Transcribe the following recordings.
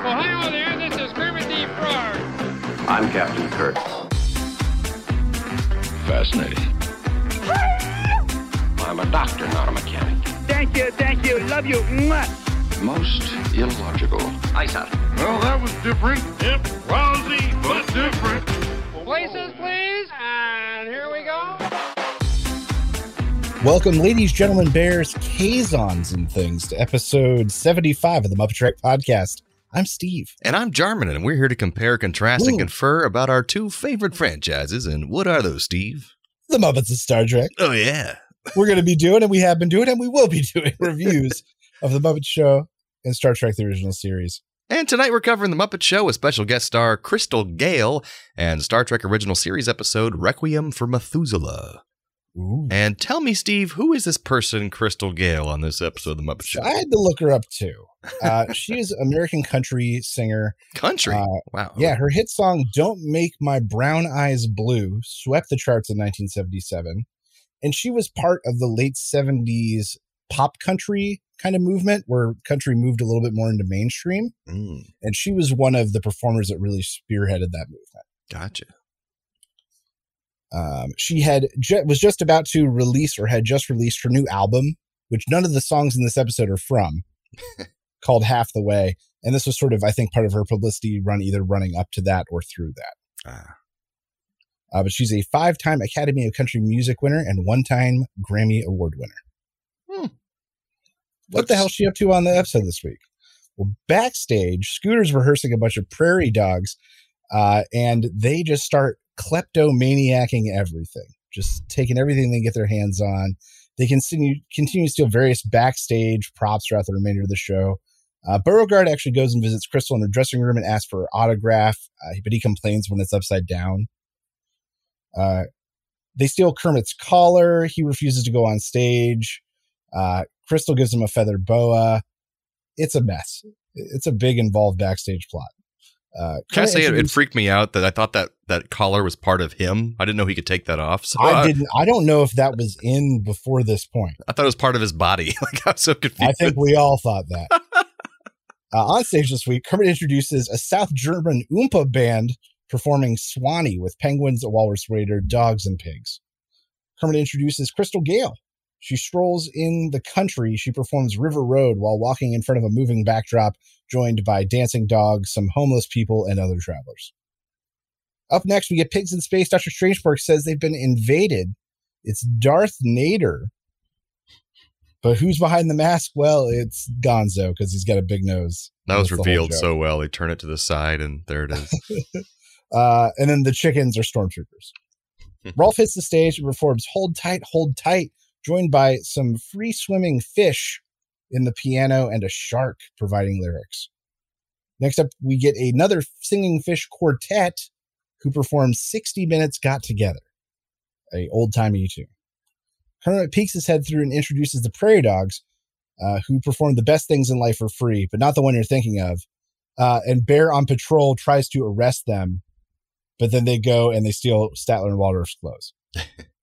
Ohio there, this is Kermit the Frog. I'm Captain Kirk. Fascinating. I'm a doctor, not a mechanic. Thank you, thank you, love you. Mwah. Most illogical. Aye, sir. Well, that was different. Yep, lousy, but different. Places, Welcome, ladies, gentlemen, bears, kazons, and things to episode 75 of the Muppet Trek podcast. I'm Steve. And I'm Jarman, and we're here to compare, contrast, and confer about our two favorite franchises. And what are those, Steve? The Muppets of Star Trek. Oh, yeah. We're going to be doing, and we have been doing, and we will be doing reviews of The Muppet Show and Star Trek The Original Series. And tonight we're covering The Muppet Show with special guest star Crystal Gayle and Star Trek Original Series episode Requiem for Methuselah. Ooh. And tell me, Steve, who is this person, Crystal Gayle, on this episode of The Muppet Show? I had to look her up too. Uh, she is American country singer. Country. Uh, wow. Yeah, her hit song "Don't Make My Brown Eyes Blue" swept the charts in 1977, and she was part of the late 70s pop country kind of movement, where country moved a little bit more into mainstream. Mm, And she was one of the performers that really spearheaded that movement. gotcha. Um, she had ju- was just about to release or had just released her new album, which none of the songs in this episode are from, called Half the Way. And this was sort of, I think, part of her publicity run, either running up to that or through that. Ah, Uh, but she's a five time Academy of Country Music winner and one time Grammy Award winner. Hmm. What the hell's she up to on the episode this week? Well, backstage, Scooter's rehearsing a bunch of prairie dogs, uh, and they just start kleptomaniacking everything, just taking everything they get their hands on. They continue continue to steal various backstage props throughout the remainder of the show. Uh, Beauregard actually goes and visits Crystal in her dressing room and asks for her autograph, uh, but he complains when it's upside down. Uh, they steal Kermit's collar. He refuses to go on stage. Uh, Crystal gives him a feather boa. It's a mess. It's a big involved backstage plot. Uh, Can I say it, it freaked me out that I thought that that collar was part of him? I didn't know he could take that off. So I didn't. I don't know if that was in before this point. I thought it was part of his body. like I was so confused. I think we all thought that. uh, on stage this week, Kermit introduces a South German Oompa band performing Swanee with penguins, a walrus raider, dogs, and pigs. Kermit introduces Crystal Gayle. She strolls in the country. She performs River Road while walking in front of a moving backdrop, joined by dancing dogs, some homeless people, and other travelers. Up next, we get Pigs in Space. Dr. Strangepork says they've been invaded. It's Darth Nader. But who's behind the mask? Well, it's Gonzo because he's got a big nose. that was That's the whole revealed so well. They turn it to the side, and there it is. Uh, and then the chickens are stormtroopers. Rolf hits the stage and performs Hold Tight, Hold Tight, joined by some free swimming fish in the piano and a shark providing lyrics. Next up, we get another singing fish quartet who performs 60 Minutes Got Together, a old timey tune. Kermit peeks his head through and introduces the Prairie Dogs, uh, who perform the best things in life for free, but not the one you're thinking of. Uh, and Bear on patrol tries to arrest them, but then they go and they steal Statler and Waldorf's clothes.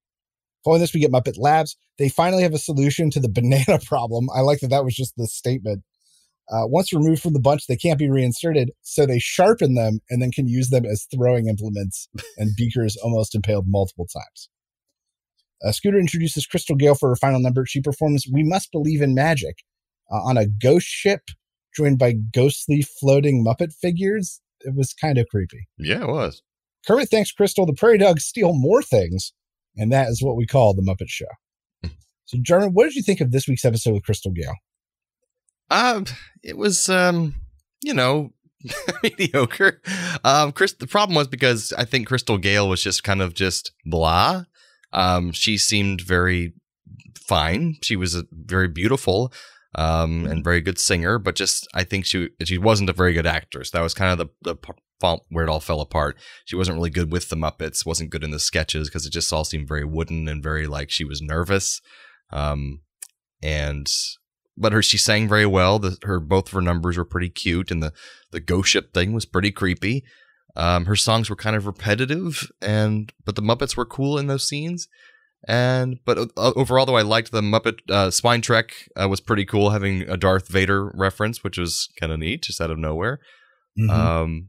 Following this, we get Muppet Labs. They finally have a solution to the banana problem. I like that that was just the statement. Uh, once removed from the bunch, they can't be reinserted, so they sharpen them and then can use them as throwing implements. And Beaker is almost impaled multiple times. Uh, Scooter introduces Crystal Gayle for her final number. She performs "We Must Believe in Magic" uh, on a ghost ship, joined by ghostly floating Muppet figures. It was kind of creepy. yeah, it was. Kermit thanks Crystal. The Prairie Dogs steal more things, and that is what we call the Muppet Show. So, Jarman, what did you think of this week's episode with Crystal Gayle? Um, it was um, you know, mediocre. Um, Chris, the problem was because I think Crystal Gayle was just kind of just blah. Um, she seemed very fine. She was a, very beautiful, um, and very good singer, but just I think she she wasn't a very good actress. That was kind of the the where it all fell apart. She wasn't really good with the Muppets. wasn't good in the sketches because it just all seemed very wooden and very like she was nervous. Um, and but her she sang very well. The, her both of her numbers were pretty cute, and the the ghost ship thing was pretty creepy. Um, her songs were kind of repetitive, and but the Muppets were cool in those scenes. And but overall, though, I liked the Muppet uh, Swine Trek uh, was pretty cool, having a Darth Vader reference, which was kind of neat, just out of nowhere. Mhm. Um,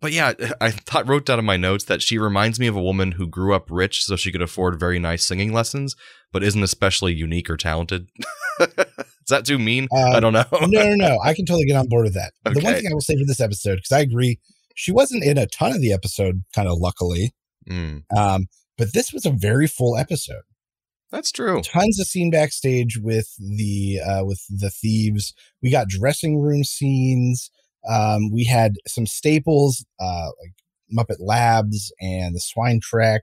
but yeah, I thought wrote down in my notes that she reminds me of a woman who grew up rich so she could afford very nice singing lessons, but isn't especially unique or talented. Is that too mean? Uh, I don't know. no, no, no. I can totally get on board with that. The one thing I will say for this episode, because I agree, she wasn't in a ton of the episode, kind of luckily. Mm, Um, but this was a very full episode. that's true. Tons of scene backstage with the uh, with the thieves. We got dressing room scenes. Um, we had some staples uh, like Muppet Labs and the Swine Trek.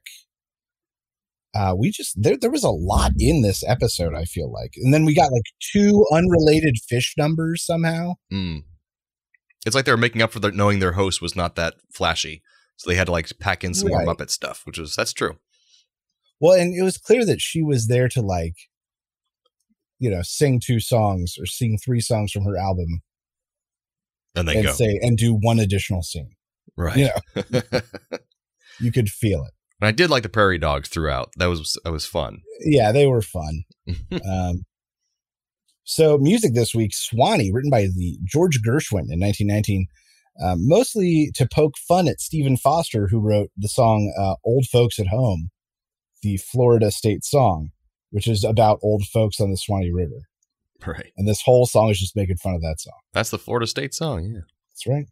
Uh, we just there there was a lot in this episode. I feel like, and then we got like two unrelated fish numbers somehow. Mm. It's like they were making up for their, knowing their host was not that flashy, so they had to like pack in some Right. more Muppet stuff, which was that's true. Well, and it was clear that she was there to like, you know, sing two songs or sing three songs from her album And they and go say and do one additional scene. right. You know, you could feel it. And I did like the prairie dogs throughout. That was that was fun. Yeah, they were fun. um, so, music this week Swanee, written by the George Gershwin in 1919, um, mostly to poke fun at Stephen Foster, who wrote the song uh, Old Folks at Home, the Florida state song, which is about old folks on the Swanee River. Right. And this whole song is just making fun of that song. That's the Florida State song. Yeah. That's right.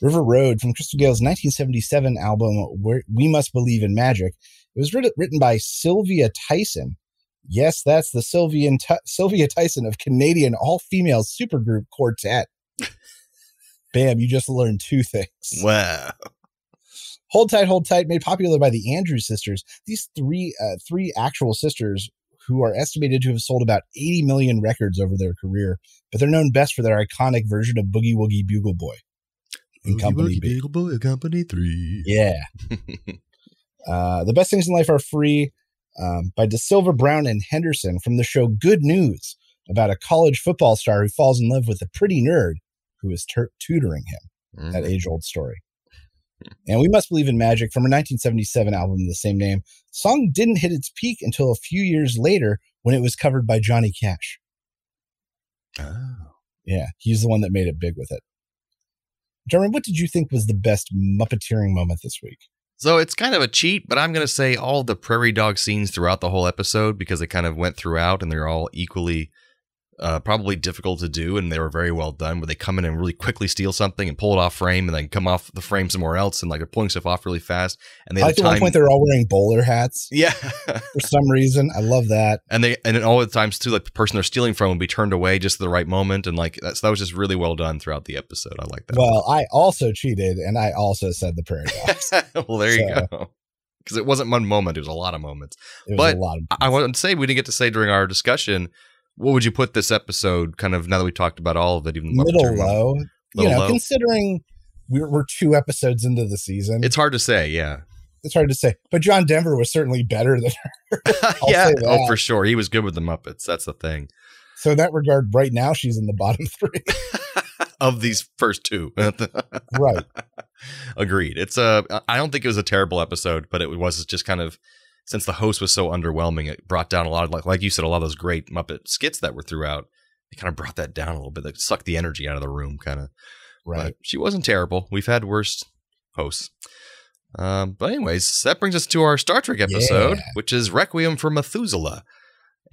River Road from Crystal Gayle's 1977 album, Where We Must Believe in Magic. It was writ- written by Sylvia Tyson. Yes, that's the Sylvian Ty- Sylvia Tyson of Canadian all female supergroup Quartette. Bam, you just learned two things. Wow. Hold Tight, Hold Tight, made popular by the Andrews sisters. These three, uh, three actual sisters who are estimated to have sold about 80 million records over their career, but they're known best for their iconic version of Boogie Woogie Bugle Boy in Company B. Boy, Company Three. Yeah. Uh, the best things in life are free um, by DeSylva Brown and Henderson from the show Good News about a college football star who falls in love with a pretty nerd who is tur tutoring him. Mhm. That age old story. And we must believe in magic from a 1977 album of the same name. The song didn't hit its peak until a few years later when it was covered by Johnny Cash. Oh. Yeah, he's the one that made it big with it. Jeremy, what did you think was the best Muppeteering moment this week? So it's kind of a cheat, but I'm going to say all the prairie dog scenes throughout the whole episode because they kind of went throughout and they're all equally uh, probably difficult to do and they were very well done where they come in and really quickly steal something and pull it off frame and then come off the frame somewhere else and like they're pulling stuff off really fast and they I like at one point they're all wearing bowler hats yeah. for some reason. I love that. and they and then all the times too like the person they're stealing from would be turned away just at the right moment and like that's that was just really well done throughout the episode. I like that. Well, I also cheated and I also said the prairie dogs. well, there you go. Because it wasn't one moment; it was a lot of moments. It was But a lot of I- I want to say we didn't get to say during our discussion. What would you put this episode? Kind of now that we talked about all of it, even the middle low. You know, low. considering we're, we're two episodes into the season, It's hard to say. Yeah, it's hard to say. But John Denver was certainly better than her. Yeah. say Oh, for sure. He was good with the Muppets. That's the thing. So in that regard, right now she's in the bottom three. of these first two, right. Agreed. It's a. I don't think it was a terrible episode, but it was just kind of since the host was so underwhelming, it brought down a lot of like like you said, a lot of those great Muppet skits that were throughout. It kind of brought that down a little bit. It sucked the energy out of the room, kind of. Right. But she wasn't terrible. We've had worse hosts. Um, but anyways, that brings us to our Star Trek episode, Yeah. which is Requiem for Methuselah.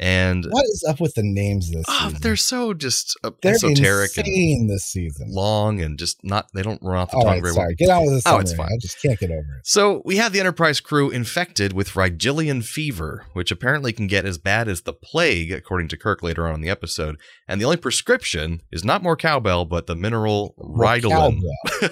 And What is up with the names this ah, season? they're so just uh, They're esoteric and insane this season. long and just not they don't run off the All tongue right, very sorry. well. Get out of this. Oh, it's fine. I just can't get over it. So we have the Enterprise crew infected with Rigelian fever, which apparently can get as bad as the plague, according to Kirk later on in the episode. And the only prescription is not more cowbell, but the mineral ryetalyn.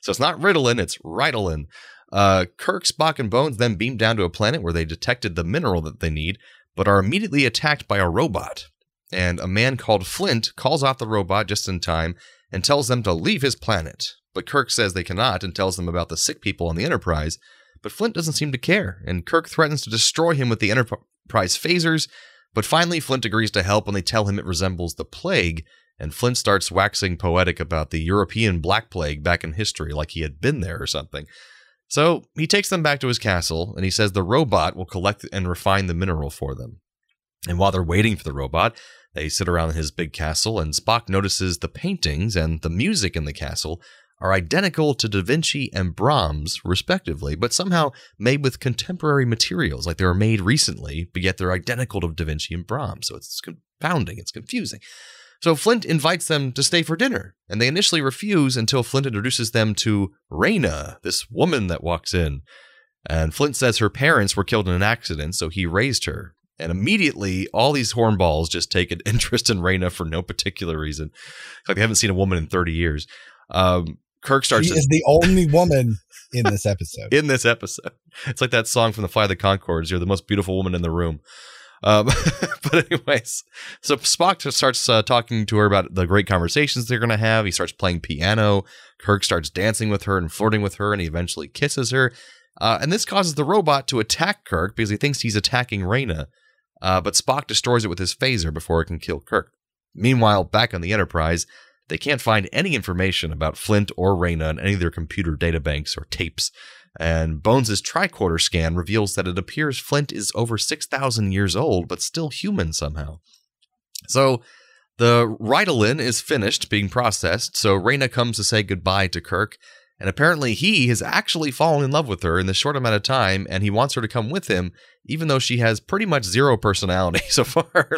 So it's not Ritalin, it's ryetalyn. Uh, Kirk, Spock, and Bones then beam down to a planet where they detected the mineral that they need, but are immediately attacked by a robot. And a man called Flint calls off the robot just in time and tells them to leave his planet. But Kirk says they cannot and tells them about the sick people on the Enterprise. But Flint doesn't seem to care, and Kirk threatens to destroy him with the Enterprise phasers. But finally, Flint agrees to help when they tell him it resembles the plague, and Flint starts waxing poetic about the European Black Plague back in history, like he had been there or something. So he takes them back to his castle and he says the robot will collect and refine the mineral for them. And while they're waiting for the robot, they sit around his big castle and Spock notices the paintings and the music in the castle are identical to Da Vinci and Brahms, respectively, but somehow made with contemporary materials, like they were made recently, but yet they're identical to Da Vinci and Brahms. So it's confounding, it's confusing. So Flint invites them to stay for dinner, and they initially refuse until Flint introduces them to Rayna, this woman that walks in. And Flint says her parents were killed in an accident, so he raised her. And immediately, all these hornballs just take an interest in Rayna for no particular reason. Like they haven't seen a woman in 30 years. Um, Kirk starts. She is the only woman in this episode. in this episode, it's like that song from the Flight of the Conchords. You're the most beautiful woman in the room. Um, but anyways, so Spock starts uh, talking to her about the great conversations they're going to have. He starts playing piano. Kirk starts dancing with her and flirting with her, and he eventually kisses her. Uh, and this causes the robot to attack Kirk because he thinks he's attacking Rayna. Uh, but Spock destroys it with his phaser before it can kill Kirk. Meanwhile, back on the Enterprise, they can't find any information about Flint or Rayna in any of their computer databanks or tapes. And Bones' tricorder scan reveals that it appears Flint is over 6,000 years old, but still human somehow. So the ryetalyn is finished being processed, so Rayna comes to say goodbye to Kirk. And apparently, he has actually fallen in love with her in this short amount of time, and he wants her to come with him, even though she has pretty much zero personality so far.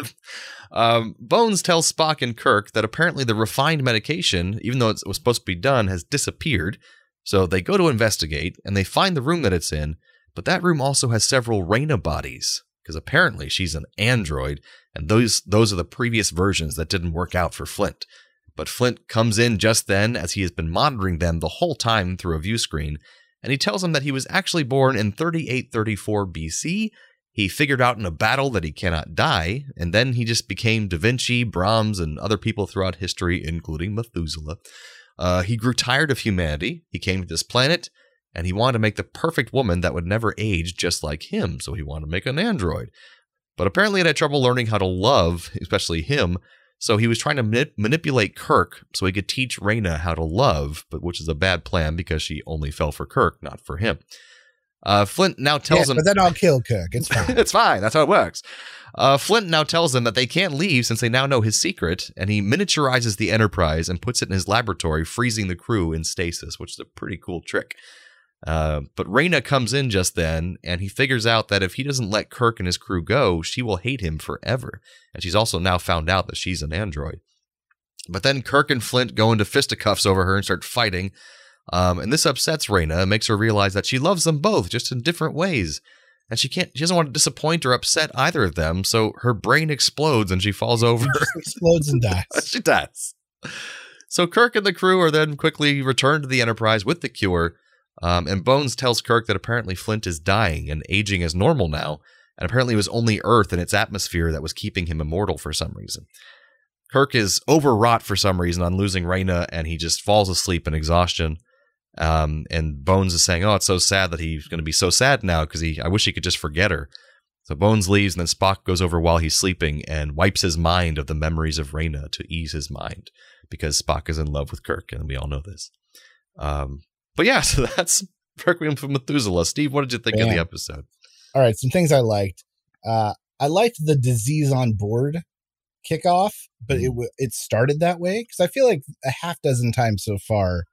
Um, Bones tells Spock and Kirk that apparently the refined medication, even though it was supposed to be done, has disappeared. So they go to investigate and they find the room that it's in, but that room also has several Rayna bodies because apparently she's an android, and those those are the previous versions that didn't work out for Flint. But Flint comes in just then as he has been monitoring them the whole time through a view screen, and he tells them that he was actually born in 3834 BC he figured out in a battle that he cannot die, and then he just became Da Vinci, Brahms, and other people throughout history, including Methuselah. Uh, he grew tired of humanity. He came to this planet, and he wanted to make the perfect woman that would never age just like him, so he wanted to make an android. But apparently, it had trouble learning how to love, especially him, so he was trying to manip- manipulate Kirk so he could teach Rayna how to love, but which is a bad plan because she only fell for Kirk, not for him. Uh, Flint now tells Yeah, him. but then I'll kill Kirk. It's fine. it's fine. That's how it works. Uh, Flint now tells them that they can't leave since they now know his secret, and he miniaturizes the Enterprise and puts it in his laboratory, freezing the crew in stasis, which is a pretty cool trick. Uh, but Rayna comes in just then, and he figures out that if he doesn't let Kirk and his crew go, she will hate him forever. And she's also now found out that she's an android. But then Kirk and Flint go into fisticuffs over her and start fighting. Um, and this upsets and makes her realize that she loves them both, just in different ways. And she can't, she doesn't want to disappoint or upset either of them, so her brain explodes and she falls over. He just explodes and dies. she dies. So Kirk and the crew are then quickly returned to the Enterprise with the cure. Um, and Bones tells Kirk that apparently Flint is dying and aging as normal now. And apparently it was only Earth and its atmosphere that was keeping him immortal for some reason. Kirk is overwrought for some reason on losing Rayna and he just falls asleep in exhaustion. Um, and Bones is saying, "Oh, it's so sad that he's going to be so sad now because he, I wish he could just forget her." So Bones leaves, and then Spock goes over while he's sleeping and wipes his mind of the memories of Rayna to ease his mind because Spock is in love with Kirk, and we all know this. Um, but yeah, so that's Requiem for Methuselah. Steve, what did you think of the episode? All right, some things I liked. Uh, I liked the disease on board kickoff, but it w- it started that way because I feel like a half dozen times so far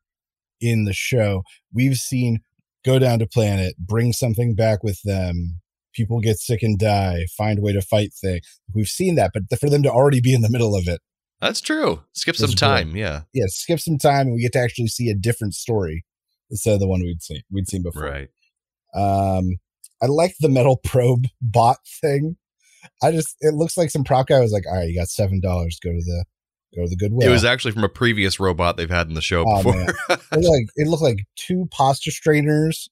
in the show we've seen go down to planet, bring something back with them. People get sick and die. Find a way to fight thing. We've seen that, but for them to already be in the middle of it, That's true. Skip some time. Yeah. yeah, skip some time and we get to actually see a different story instead of the one we'd seen we'd seen before. Right. Um, I like the metal probe bot thing. I just it looks like some prop guy was like, all right, you got seven dollars. Go to the go to the Goodwill. It was actually from a previous robot they've had in the show Oh, before. it looked like it looked like two pasta strainers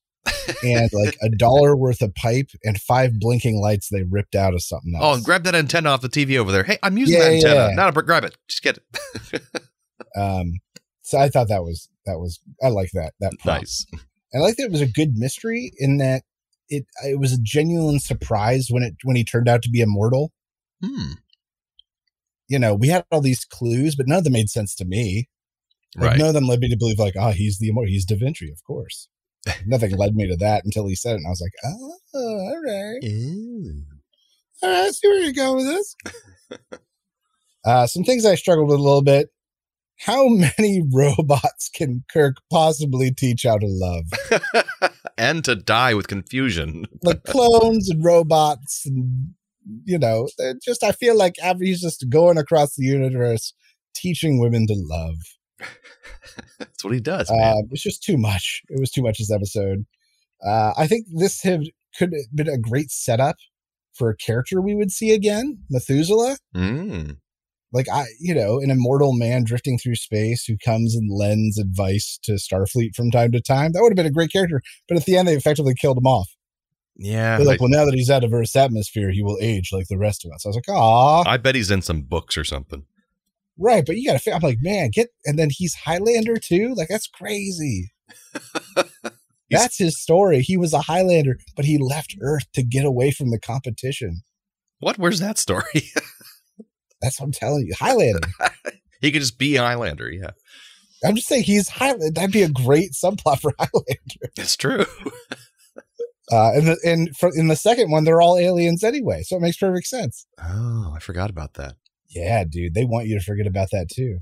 and like a dollar worth of pipe and five blinking lights they ripped out of something else. oh, and grab that antenna off the TV over there. Hey, I'm using Yeah, that antenna. yeah. Not a grab it. Just get it. um, so I thought that was that was I like that that prop. nice. I like that it was a good mystery in that it it was a genuine surprise when it when he turned out to be immortal. Hmm. You know, we had all these clues, but none of them made sense to me. Like Right. none of them led me to believe like, ah, he's the immortal, he's Da Vinci, of course. Nothing led me to that until he said it, and I was like, oh, all right. All right, I see where you're going with this. uh, some things I struggled with a little bit. How many robots can Kirk possibly teach how to love? and to die with confusion. Like clones and robots, and you know, just I feel like he's just going across the universe teaching women to love. That's what he does. Man. Uh, it's just too much. It was too much this episode. Uh, I think this have, could have been a great setup for a character we would see again, Methuselah. Mm. Like I, you know, an immortal man drifting through space who comes and lends advice to Starfleet from time to time. That would have been a great character. But at the end, they effectively killed him off. Yeah. They're like, well, now that he's out of Earth's atmosphere, he will age like the rest of us. I was like, ah, I bet he's in some books or something. right. But you got to. I'm like, man, get. And then he's Highlander too. Like that's crazy. That's his story. He was a Highlander, but he left Earth to get away from the competition. What? Where's that story? That's what I'm telling you. Highlander. he could just be Highlander. Yeah, I'm just saying he's Highlander. That'd be a great subplot for Highlander. it's true. Uh, and the, and for, in the second one, they're all aliens anyway, so it makes perfect sense. Oh, I forgot about that. Yeah, dude, they want you to forget about that too.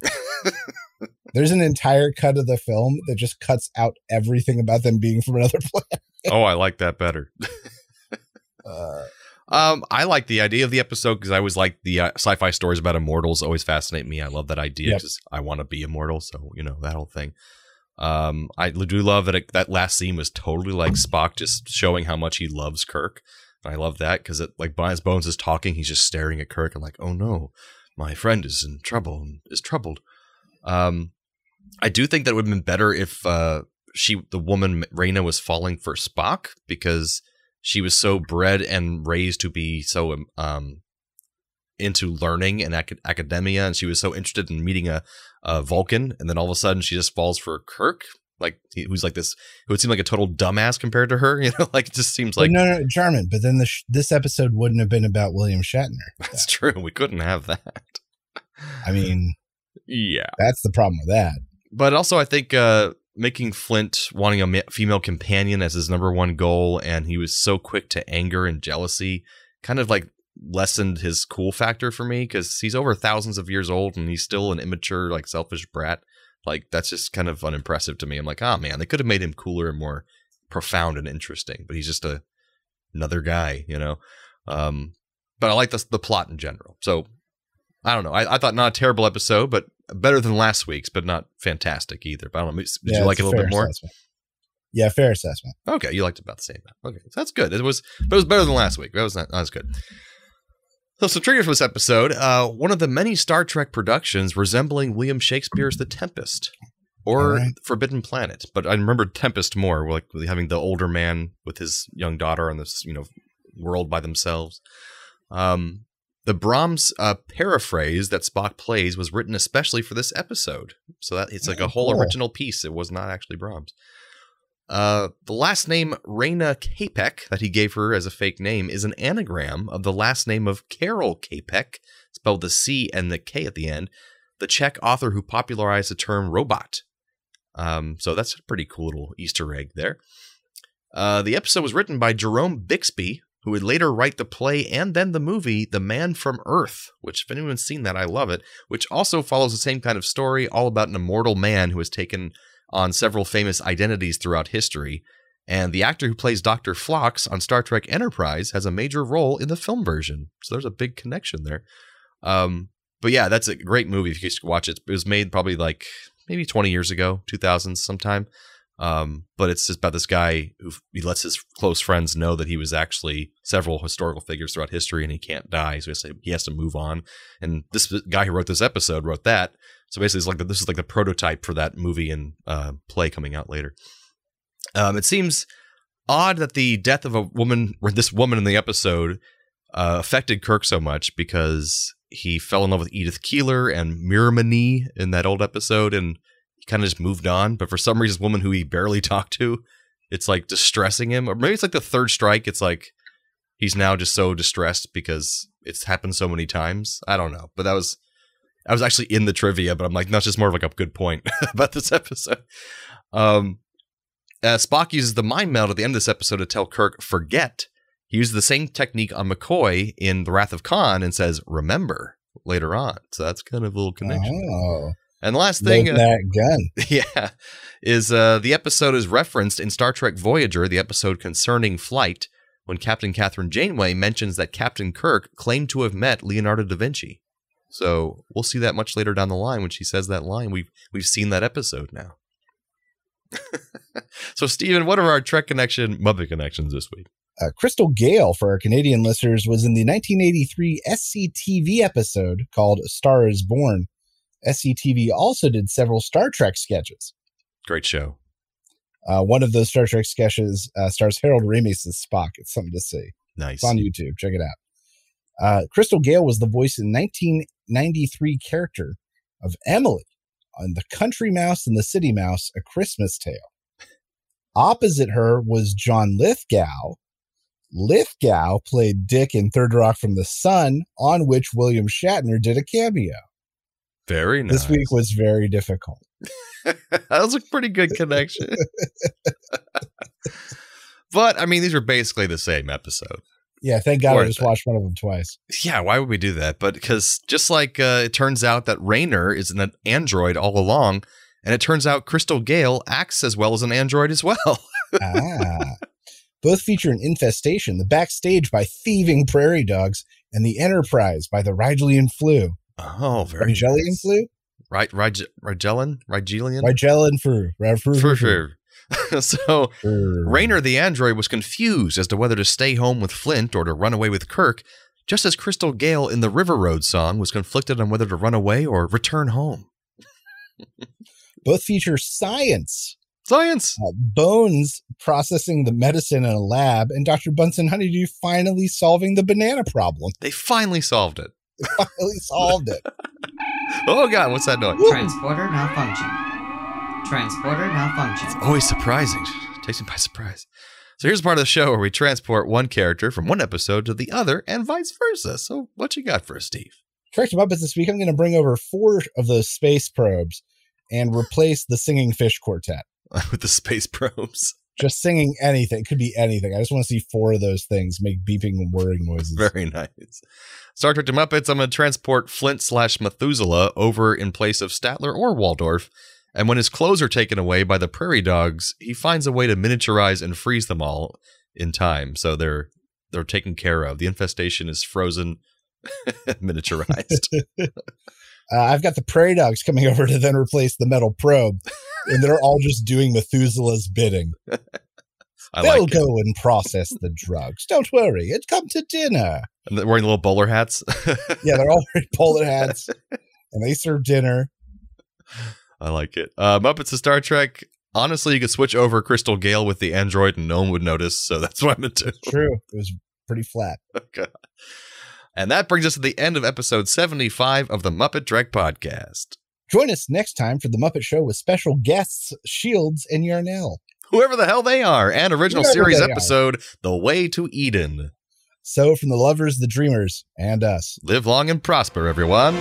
There's an entire cut of the film that just cuts out everything about them being from another planet. oh, I like that better. Uh, Um, I like the idea of the episode because I always like the uh, sci-fi stories about immortals. Always fascinate me. I love that idea Yep. because I want to be immortal. So you know that whole thing. Um, I do love that it, that last scene was totally like Spock just showing how much he loves Kirk. And I love that because it like Brian's Bones is talking, he's just staring at Kirk and like, oh no, my friend is in trouble and is troubled. Um, I do think that would have been better if uh she the woman Rayna was falling for Spock because she was so bred and raised to be so um into learning and ac- academia and she was so interested in meeting a, a vulcan and then all of a sudden she just falls for kirk like he, who's like this who would seem like a total dumbass compared to her you know like it just seems like no, no, German. But then the sh- this episode wouldn't have been about William Shatner. that's true we couldn't have that I mean, yeah that's the problem with that. but also I think uh, making Flint wanting a ma- female companion as his number one goal, and he was so quick to anger and jealousy, kind of like lessened his cool factor for me because he's over thousands of years old and he's still an immature, like selfish brat. Like that's just kind of unimpressive to me. I'm like, oh man, they could have made him cooler and more profound and interesting, but he's just a another guy, you know. Um, but I like the the plot in general. So I don't know. I, I thought not a terrible episode, but better than last week's, but not fantastic either. But I don't know. Did Yeah, you like it a little bit more? assessment. Yeah, fair assessment. Okay, you liked it about the same. Okay, so that's good. It was, but it was better than last week. That was not, not as good. So, some triggers for this episode. Uh, one of the many Star Trek productions resembling William Shakespeare's The Tempest or right. Forbidden Planet, but I remember Tempest more, like having the older man with his young daughter on this, you know, world by themselves. Um, the Brahms uh, paraphrase that Spock plays was written especially for this episode, so that it's like Oh, a whole cool. original piece. It was not actually Brahms. Uh, the last name Rayna Kapec that he gave her as a fake name is an anagram of the last name of Karel Čapek, spelled the C and the K at the end, the Czech author who popularized the term robot. Um, so that's a pretty cool little Easter egg there. Uh, the episode was written by Jerome Bixby, who would later write the play and then the movie The Man from Earth, which, if anyone's seen that, I love it, which also follows the same kind of story, all about an immortal man who has taken on several famous identities throughout history. And the actor who plays Dr. Phlox on Star Trek Enterprise has a major role in the film version. So there's a big connection there. Um, but yeah, that's a great movie if you could watch it. It was made probably like maybe 20 years ago, 2000s sometime. Um, but it's just about this guy who he lets his close friends know that he was actually several historical figures throughout history and he can't die. So he has to, he has to move on. And this guy who wrote this episode wrote that. So basically, it's like the, this is like the prototype for that movie and uh, play coming out later. Um, it seems odd that the death of a woman, or this woman in the episode, uh, affected Kirk so much because he fell in love with Edith Keeler and Miramanee in that old episode, and he kind of just moved on. But for some reason, this woman who he barely talked to, it's like distressing him, or maybe it's like the third strike. It's like he's now just so distressed because it's happened so many times. I don't know, but that was I was actually in the trivia, but I'm like, no, just more of like a good point about this episode. Um, Uh, Spock uses the mind meld at the end of this episode to tell Kirk, forget. He uses the same technique on McCoy in The Wrath of Khan and says, remember later on. So that's kind of a little connection. Oh, And the last thing, uh, that gun. yeah, is uh, the episode is referenced in Star Trek Voyager, the episode concerning flight, when Captain Kathryn Janeway mentions that Captain Kirk claimed to have met Leonardo da Vinci. So we'll see that much later down the line when she says that line. We've we've seen that episode now. so Stephen, what are our Trek connection Muppet connections this week? Uh, Crystal Gayle, for our Canadian listeners, was in the 1983 SCTV episode called Star is Born. SCTV also did several Star Trek sketches. Great show. Uh, one of those Star Trek sketches uh, stars Harold Ramis as Spock. It's something to see. Nice. It's on YouTube. Check it out. Uh, Crystal Gayle was the voice in 1993 character of Emily on The Country Mouse and the City Mouse, A Christmas Tale. Opposite her was John Lithgow. Lithgow played Dick in Third Rock from the Sun, on which William Shatner did a cameo. Very nice. This week was very difficult. that was a pretty good connection. but I mean, these are basically the same episode. Yeah, thank God I just watched one of them twice. Yeah, why would we do that? But because just like uh, it turns out that Rayner is an android all along, and it turns out Crystal Gayle acts as well as an android as well. ah. Both feature an infestation, the backstage by thieving prairie dogs, and the Enterprise by the Rigelian flu. oh, very Rigelian nice. flu? Right, Rig- Rigellan, Rigelian, Rigelian flu. Fru- sure. so fru. Rayner the android was confused as to whether to stay home with Flint or to run away with Kirk, just as Crystal Gayle in the River Road song was conflicted on whether to run away or return home. Both feature science. Science. Uh, Bones processing the medicine in a lab, and Dr. Bunsen Honeydew finally solving the banana problem. They finally solved it. Finally solved it. Oh god, what's that noise? Transporter malfunction. Transporter malfunction. Always surprising. Takes me by surprise. So here's part of the show where we transport one character from one episode to the other and vice versa. So what you got for us, Steve? Correct Muppets this week. I'm going to bring over four of those space probes and replace the singing fish quartet. With the space probes. Just singing anything. It could be anything. I just want to see four of those things make beeping and whirring noises. Very nice. Star Trek to Muppets, I'm going to transport Flint slash Methuselah over in place of Statler or Waldorf. And when his clothes are taken away by the prairie dogs, he finds a way to miniaturize and freeze them all in time. So they're they're taken care of. The infestation is frozen, miniaturized. Uh, I've got the prairie dogs coming over to then replace the metal probe, and they're all just doing Methuselah's bidding. I They'll like it. go and process the drugs. Don't worry, it come to dinner. And they're wearing little bowler hats. Yeah, they're all wearing bowler hats, and they serve dinner. I like it. Uh, Muppets of Star Trek. Honestly, you could switch over Crystal Gayle with the android and no one would notice. So that's what I'm going to do. True, it was pretty flat. Okay. And that brings us to the end of episode 75 of the Muppet Trek podcast. Join us next time for the Muppet Show with special guests Shields and Yarnell. Whoever the hell they are, and original Whoever series they are. episode, The Way to Eden. So, from the lovers, the dreamers, and us. Live long and prosper, everyone.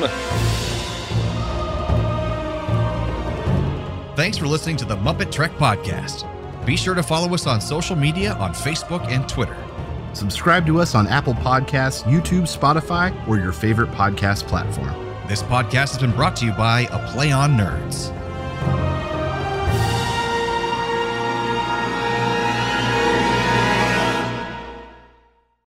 Thanks for listening to the Muppet Trek Podcast. Be sure to follow us on social media on Facebook and Twitter. Subscribe to us on Apple Podcasts, YouTube, Spotify, or your favorite podcast platform. This podcast has been brought to you by A Play on Nerds.